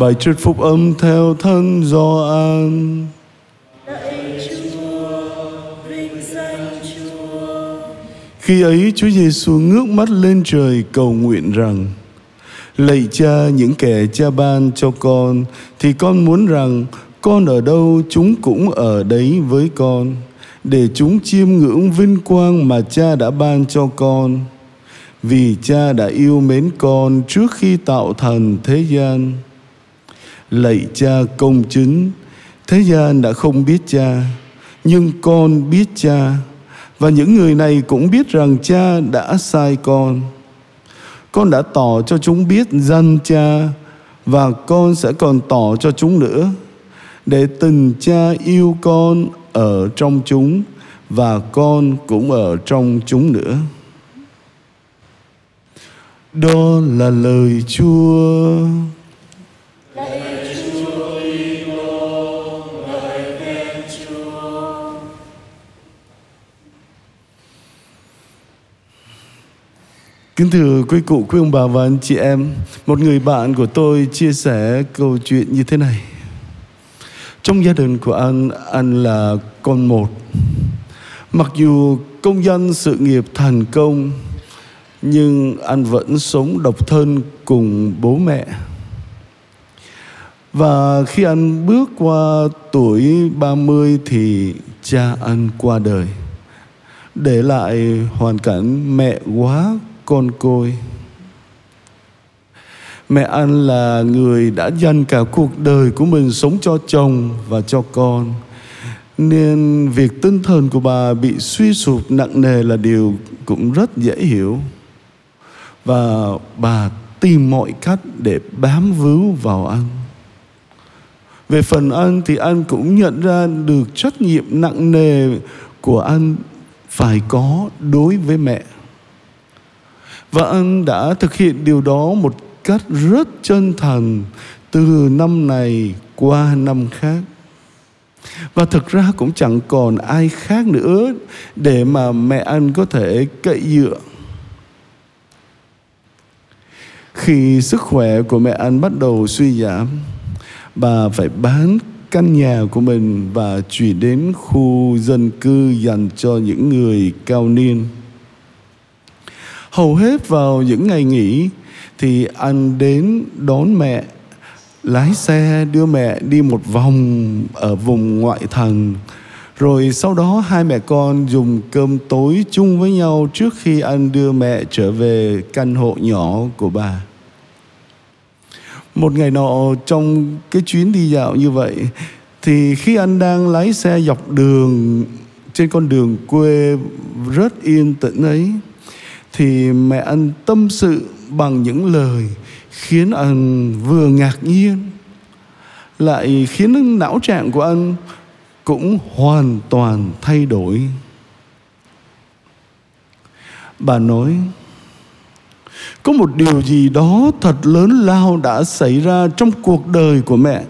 Bài trích phúc âm theo thân do an Khi ấy Chúa Giêsu ngước mắt lên trời cầu nguyện rằng: Lạy Cha, những kẻ Cha ban cho con thì con muốn rằng con ở đâu chúng cũng ở đấy với con, để chúng chiêm ngưỡng vinh quang mà Cha đã ban cho con. Vì Cha đã yêu mến con trước khi tạo thành thế gian. Lạy cha công chính, thế gian đã không biết cha, nhưng con biết cha, và những người này cũng biết rằng cha đã sai con. Con đã tỏ cho chúng biết danh cha, và con sẽ còn tỏ cho chúng nữa, để tình cha yêu con ở trong chúng, và con cũng ở trong chúng nữa. Đó là lời Chúa. Kính thưa quý cụ, quý ông bà và anh chị em, một người bạn của tôi chia sẻ câu chuyện như thế này. Trong gia đình của anh, anh là con một. Mặc dù công danh sự nghiệp thành công, nhưng anh vẫn sống độc thân cùng bố mẹ. Và khi anh bước qua tuổi 30 thì cha anh qua đời để lại hoàn cảnh mẹ quá con côi. Mẹ anh là người đã dành cả cuộc đời của mình sống cho chồng và cho con. Nên việc tinh thần của bà bị suy sụp nặng nề là điều cũng rất dễ hiểu. Và bà tìm mọi cách để bám víu vào anh. Về phần anh thì anh cũng nhận ra được trách nhiệm nặng nề của anh phải có đối với mẹ. Và anh đã thực hiện điều đó một cách rất chân thành từ năm này qua năm khác. Và thực ra cũng chẳng còn ai khác nữa để mà mẹ anh có thể cậy dựa. Khi sức khỏe của mẹ anh bắt đầu suy giảm, bà phải bán căn nhà của mình và chuyển đến khu dân cư dành cho những người cao niên. Hầu hết vào những ngày nghỉ thì anh đến đón mẹ, lái xe đưa mẹ đi một vòng ở vùng ngoại thành. Rồi sau đó hai mẹ con dùng cơm tối chung với nhau trước khi anh đưa mẹ trở về căn hộ nhỏ của bà. Một ngày nọ trong cái chuyến đi dạo như vậy thì khi anh đang lái xe dọc đường trên con đường quê rất yên tĩnh ấy thì mẹ anh tâm sự bằng những lời khiến anh vừa ngạc nhiên, lại khiến não trạng của anh cũng hoàn toàn thay đổi. Bà nói, có một điều gì đó thật lớn lao đã xảy ra trong cuộc đời của mẹ.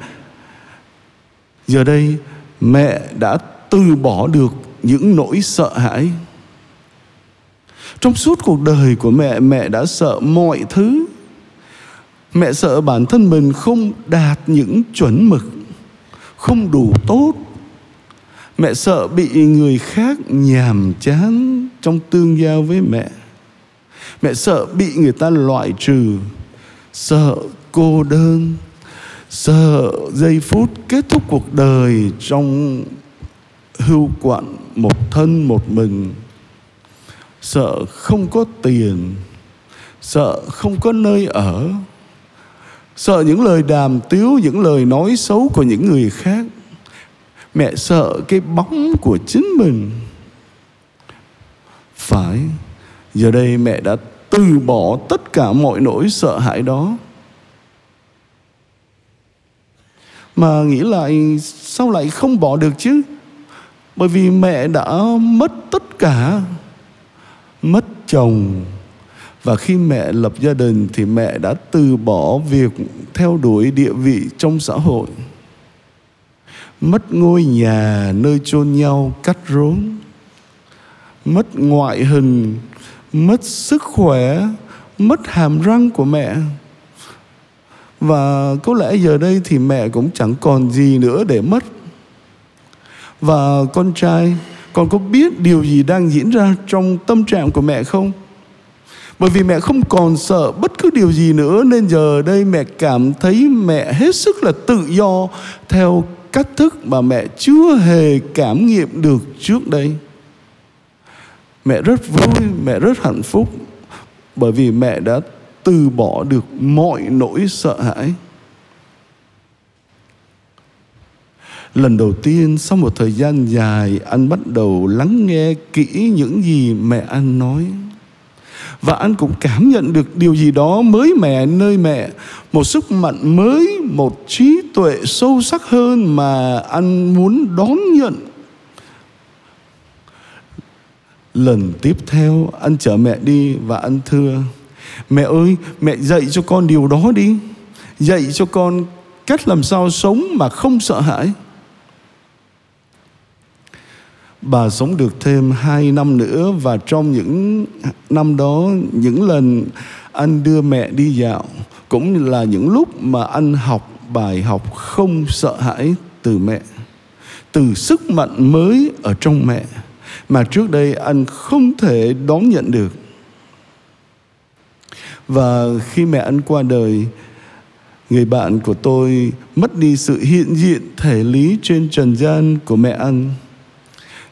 Giờ đây mẹ đã từ bỏ được những nỗi sợ hãi. Trong suốt cuộc đời của mẹ, mẹ đã sợ mọi thứ. Mẹ sợ bản thân mình không đạt những chuẩn mực, không đủ tốt. Mẹ sợ bị người khác nhàm chán trong tương giao với mẹ. Mẹ sợ bị người ta loại trừ, sợ cô đơn, sợ giây phút kết thúc cuộc đời trong hưu quặn một thân một mình sợ không có tiền, sợ không có nơi ở, sợ những lời đàm tiếu, những lời nói xấu của những người khác. Mẹ sợ cái bóng của chính mình. Phải, giờ đây mẹ đã từ bỏ tất cả mọi nỗi sợ hãi đó. Mà nghĩ lại, sao lại không bỏ được chứ? Bởi vì mẹ đã mất tất cả mất chồng. Và khi mẹ lập gia đình thì mẹ đã từ bỏ việc theo đuổi địa vị trong xã hội. Mất ngôi nhà nơi chôn nhau cắt rốn. Mất ngoại hình. Mất sức khỏe. Mất hàm răng của mẹ. Và có lẽ giờ đây thì mẹ cũng chẳng còn gì nữa để mất. Và con trai con có biết điều gì đang diễn ra trong tâm trạng của mẹ không? Bởi vì mẹ không còn sợ bất cứ điều gì nữa, nên giờ đây mẹ cảm thấy mẹ hết sức là tự do theo cách thức mà mẹ chưa hề cảm nghiệm được trước đây. Mẹ rất vui, mẹ rất hạnh phúc, bởi vì mẹ đã từ bỏ được mọi nỗi sợ hãi. Lần đầu tiên sau một thời gian dài, anh bắt đầu lắng nghe kỹ những gì mẹ anh nói. Và anh cũng cảm nhận được điều gì đó mới mẻ nơi mẹ. Một sức mạnh mới, một trí tuệ sâu sắc hơn mà anh muốn đón nhận. Lần tiếp theo, anh chở mẹ đi và anh thưa, mẹ ơi, mẹ dạy cho con điều đó đi. Dạy cho con cách làm sao sống mà không sợ hãi bà sống được thêm hai năm nữa và trong những năm đó, những lần anh đưa mẹ đi dạo, cũng là những lúc mà anh học bài học không sợ hãi từ mẹ, từ sức mạnh mới ở trong mẹ mà trước đây anh không thể đón nhận được. Và khi mẹ anh qua đời, người bạn của tôi mất đi sự hiện diện thể lý trên trần gian của mẹ anh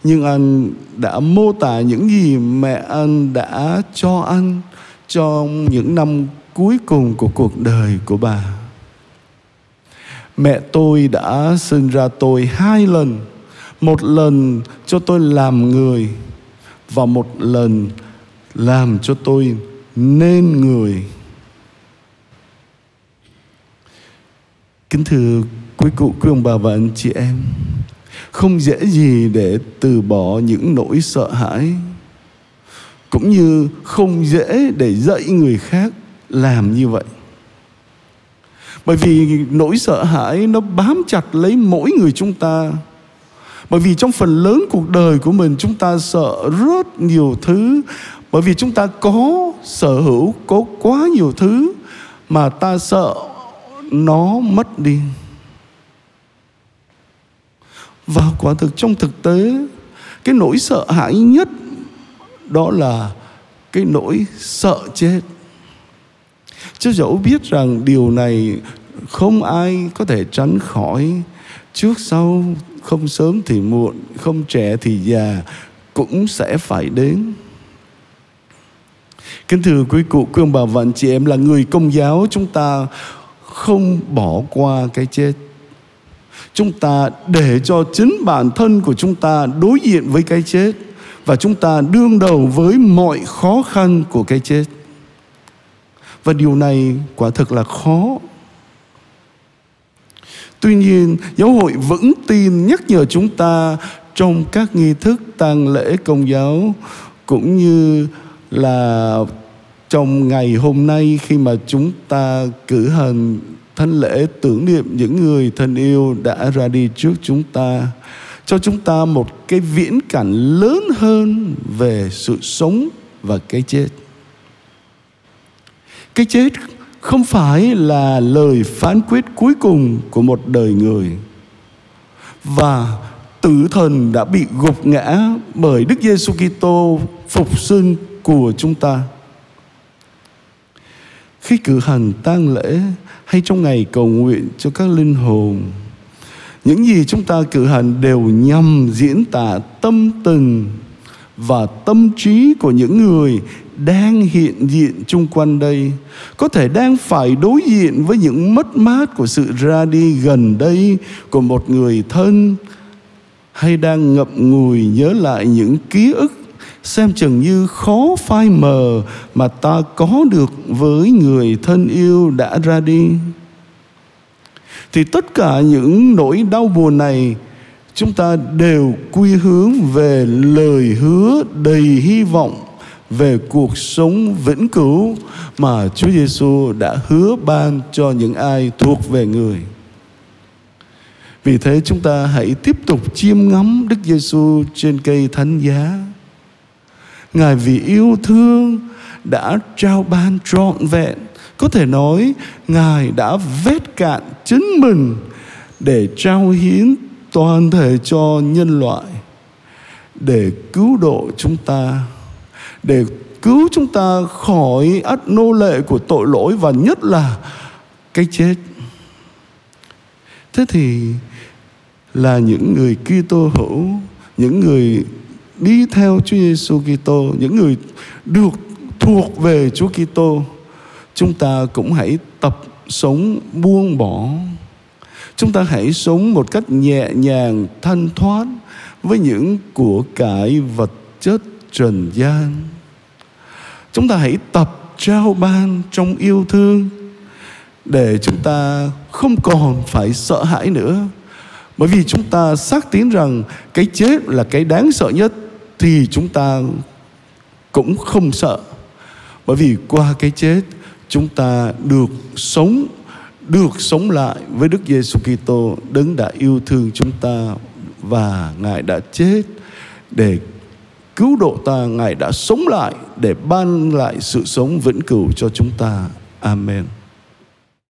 nhưng anh đã mô tả những gì mẹ anh đã cho anh trong những năm cuối cùng của cuộc đời của bà. Mẹ tôi đã sinh ra tôi hai lần. Một lần cho tôi làm người và một lần làm cho tôi nên người. Kính thưa quý cụ, quý ông bà và anh chị em không dễ gì để từ bỏ những nỗi sợ hãi. Cũng như không dễ để dạy người khác làm như vậy. Bởi vì nỗi sợ hãi nó bám chặt lấy mỗi người chúng ta. Bởi vì trong phần lớn cuộc đời của mình chúng ta sợ rất nhiều thứ. Bởi vì chúng ta có sở hữu có quá nhiều thứ mà ta sợ nó mất đi và quả thực trong thực tế, cái nỗi sợ hãi nhất đó là cái nỗi sợ chết. Chứ dẫu biết rằng điều này không ai có thể tránh khỏi. Trước sau, không sớm thì muộn, không trẻ thì già cũng sẽ phải đến. Kính thưa quý cụ, quý ông bà và anh chị em là người công giáo, chúng ta không bỏ qua cái chết chúng ta để cho chính bản thân của chúng ta đối diện với cái chết và chúng ta đương đầu với mọi khó khăn của cái chết. Và điều này quả thực là khó. Tuy nhiên, giáo hội vững tin nhắc nhở chúng ta trong các nghi thức tang lễ công giáo cũng như là trong ngày hôm nay khi mà chúng ta cử hành thánh lễ tưởng niệm những người thân yêu đã ra đi trước chúng ta, cho chúng ta một cái viễn cảnh lớn hơn về sự sống và cái chết cái chết không phải là lời phán quyết cuối cùng của một đời người, và tử thần đã bị gục ngã bởi Đức Giêsu Kitô phục sinh của chúng ta. Khi cử hành tang lễ hay trong ngày cầu nguyện cho các linh hồn, những gì chúng ta cử hành đều nhằm diễn tả tâm tình và tâm trí của những người đang hiện diện chung quanh đây. Có thể đang phải đối diện với những mất mát của sự ra đi gần đây của một người thân hay đang ngậm ngùi nhớ lại những ký ức xem chừng như khó phai mờ mà ta có được với người thân yêu đã ra đi thì tất cả những nỗi đau buồn này, chúng ta đều quy hướng về lời hứa đầy hy vọng về cuộc sống vĩnh cửu mà Chúa Giêsu đã hứa ban cho những ai thuộc về người. Vì thế chúng ta hãy tiếp tục chiêm ngắm Đức Giêsu trên cây thánh giá. Ngài vì yêu thương đã trao ban trọn vẹn. Có thể nói, ngài đã vết cạn chính mình để trao hiến toàn thể cho nhân loại, để cứu độ chúng ta, để cứu chúng ta khỏi ắt nô lệ của tội lỗi và nhất là cái chết. Thế thì là những người Kitô hữu, những người đi theo Chúa Giêsu Kitô, những người được thuộc về Chúa Kitô, chúng ta cũng hãy tập sống buông bỏ. Chúng ta hãy sống một cách nhẹ nhàng, thanh thoát với những của cải vật chất trần gian. Chúng ta hãy tập trao ban trong yêu thương để chúng ta không còn phải sợ hãi nữa. Bởi vì chúng ta xác tín rằng cái chết là cái đáng sợ nhất thì chúng ta cũng không sợ bởi vì qua cái chết chúng ta được sống được sống lại với Đức Giêsu Kitô đấng đã yêu thương chúng ta và Ngài đã chết để cứu độ ta, Ngài đã sống lại để ban lại sự sống vĩnh cửu cho chúng ta. Amen.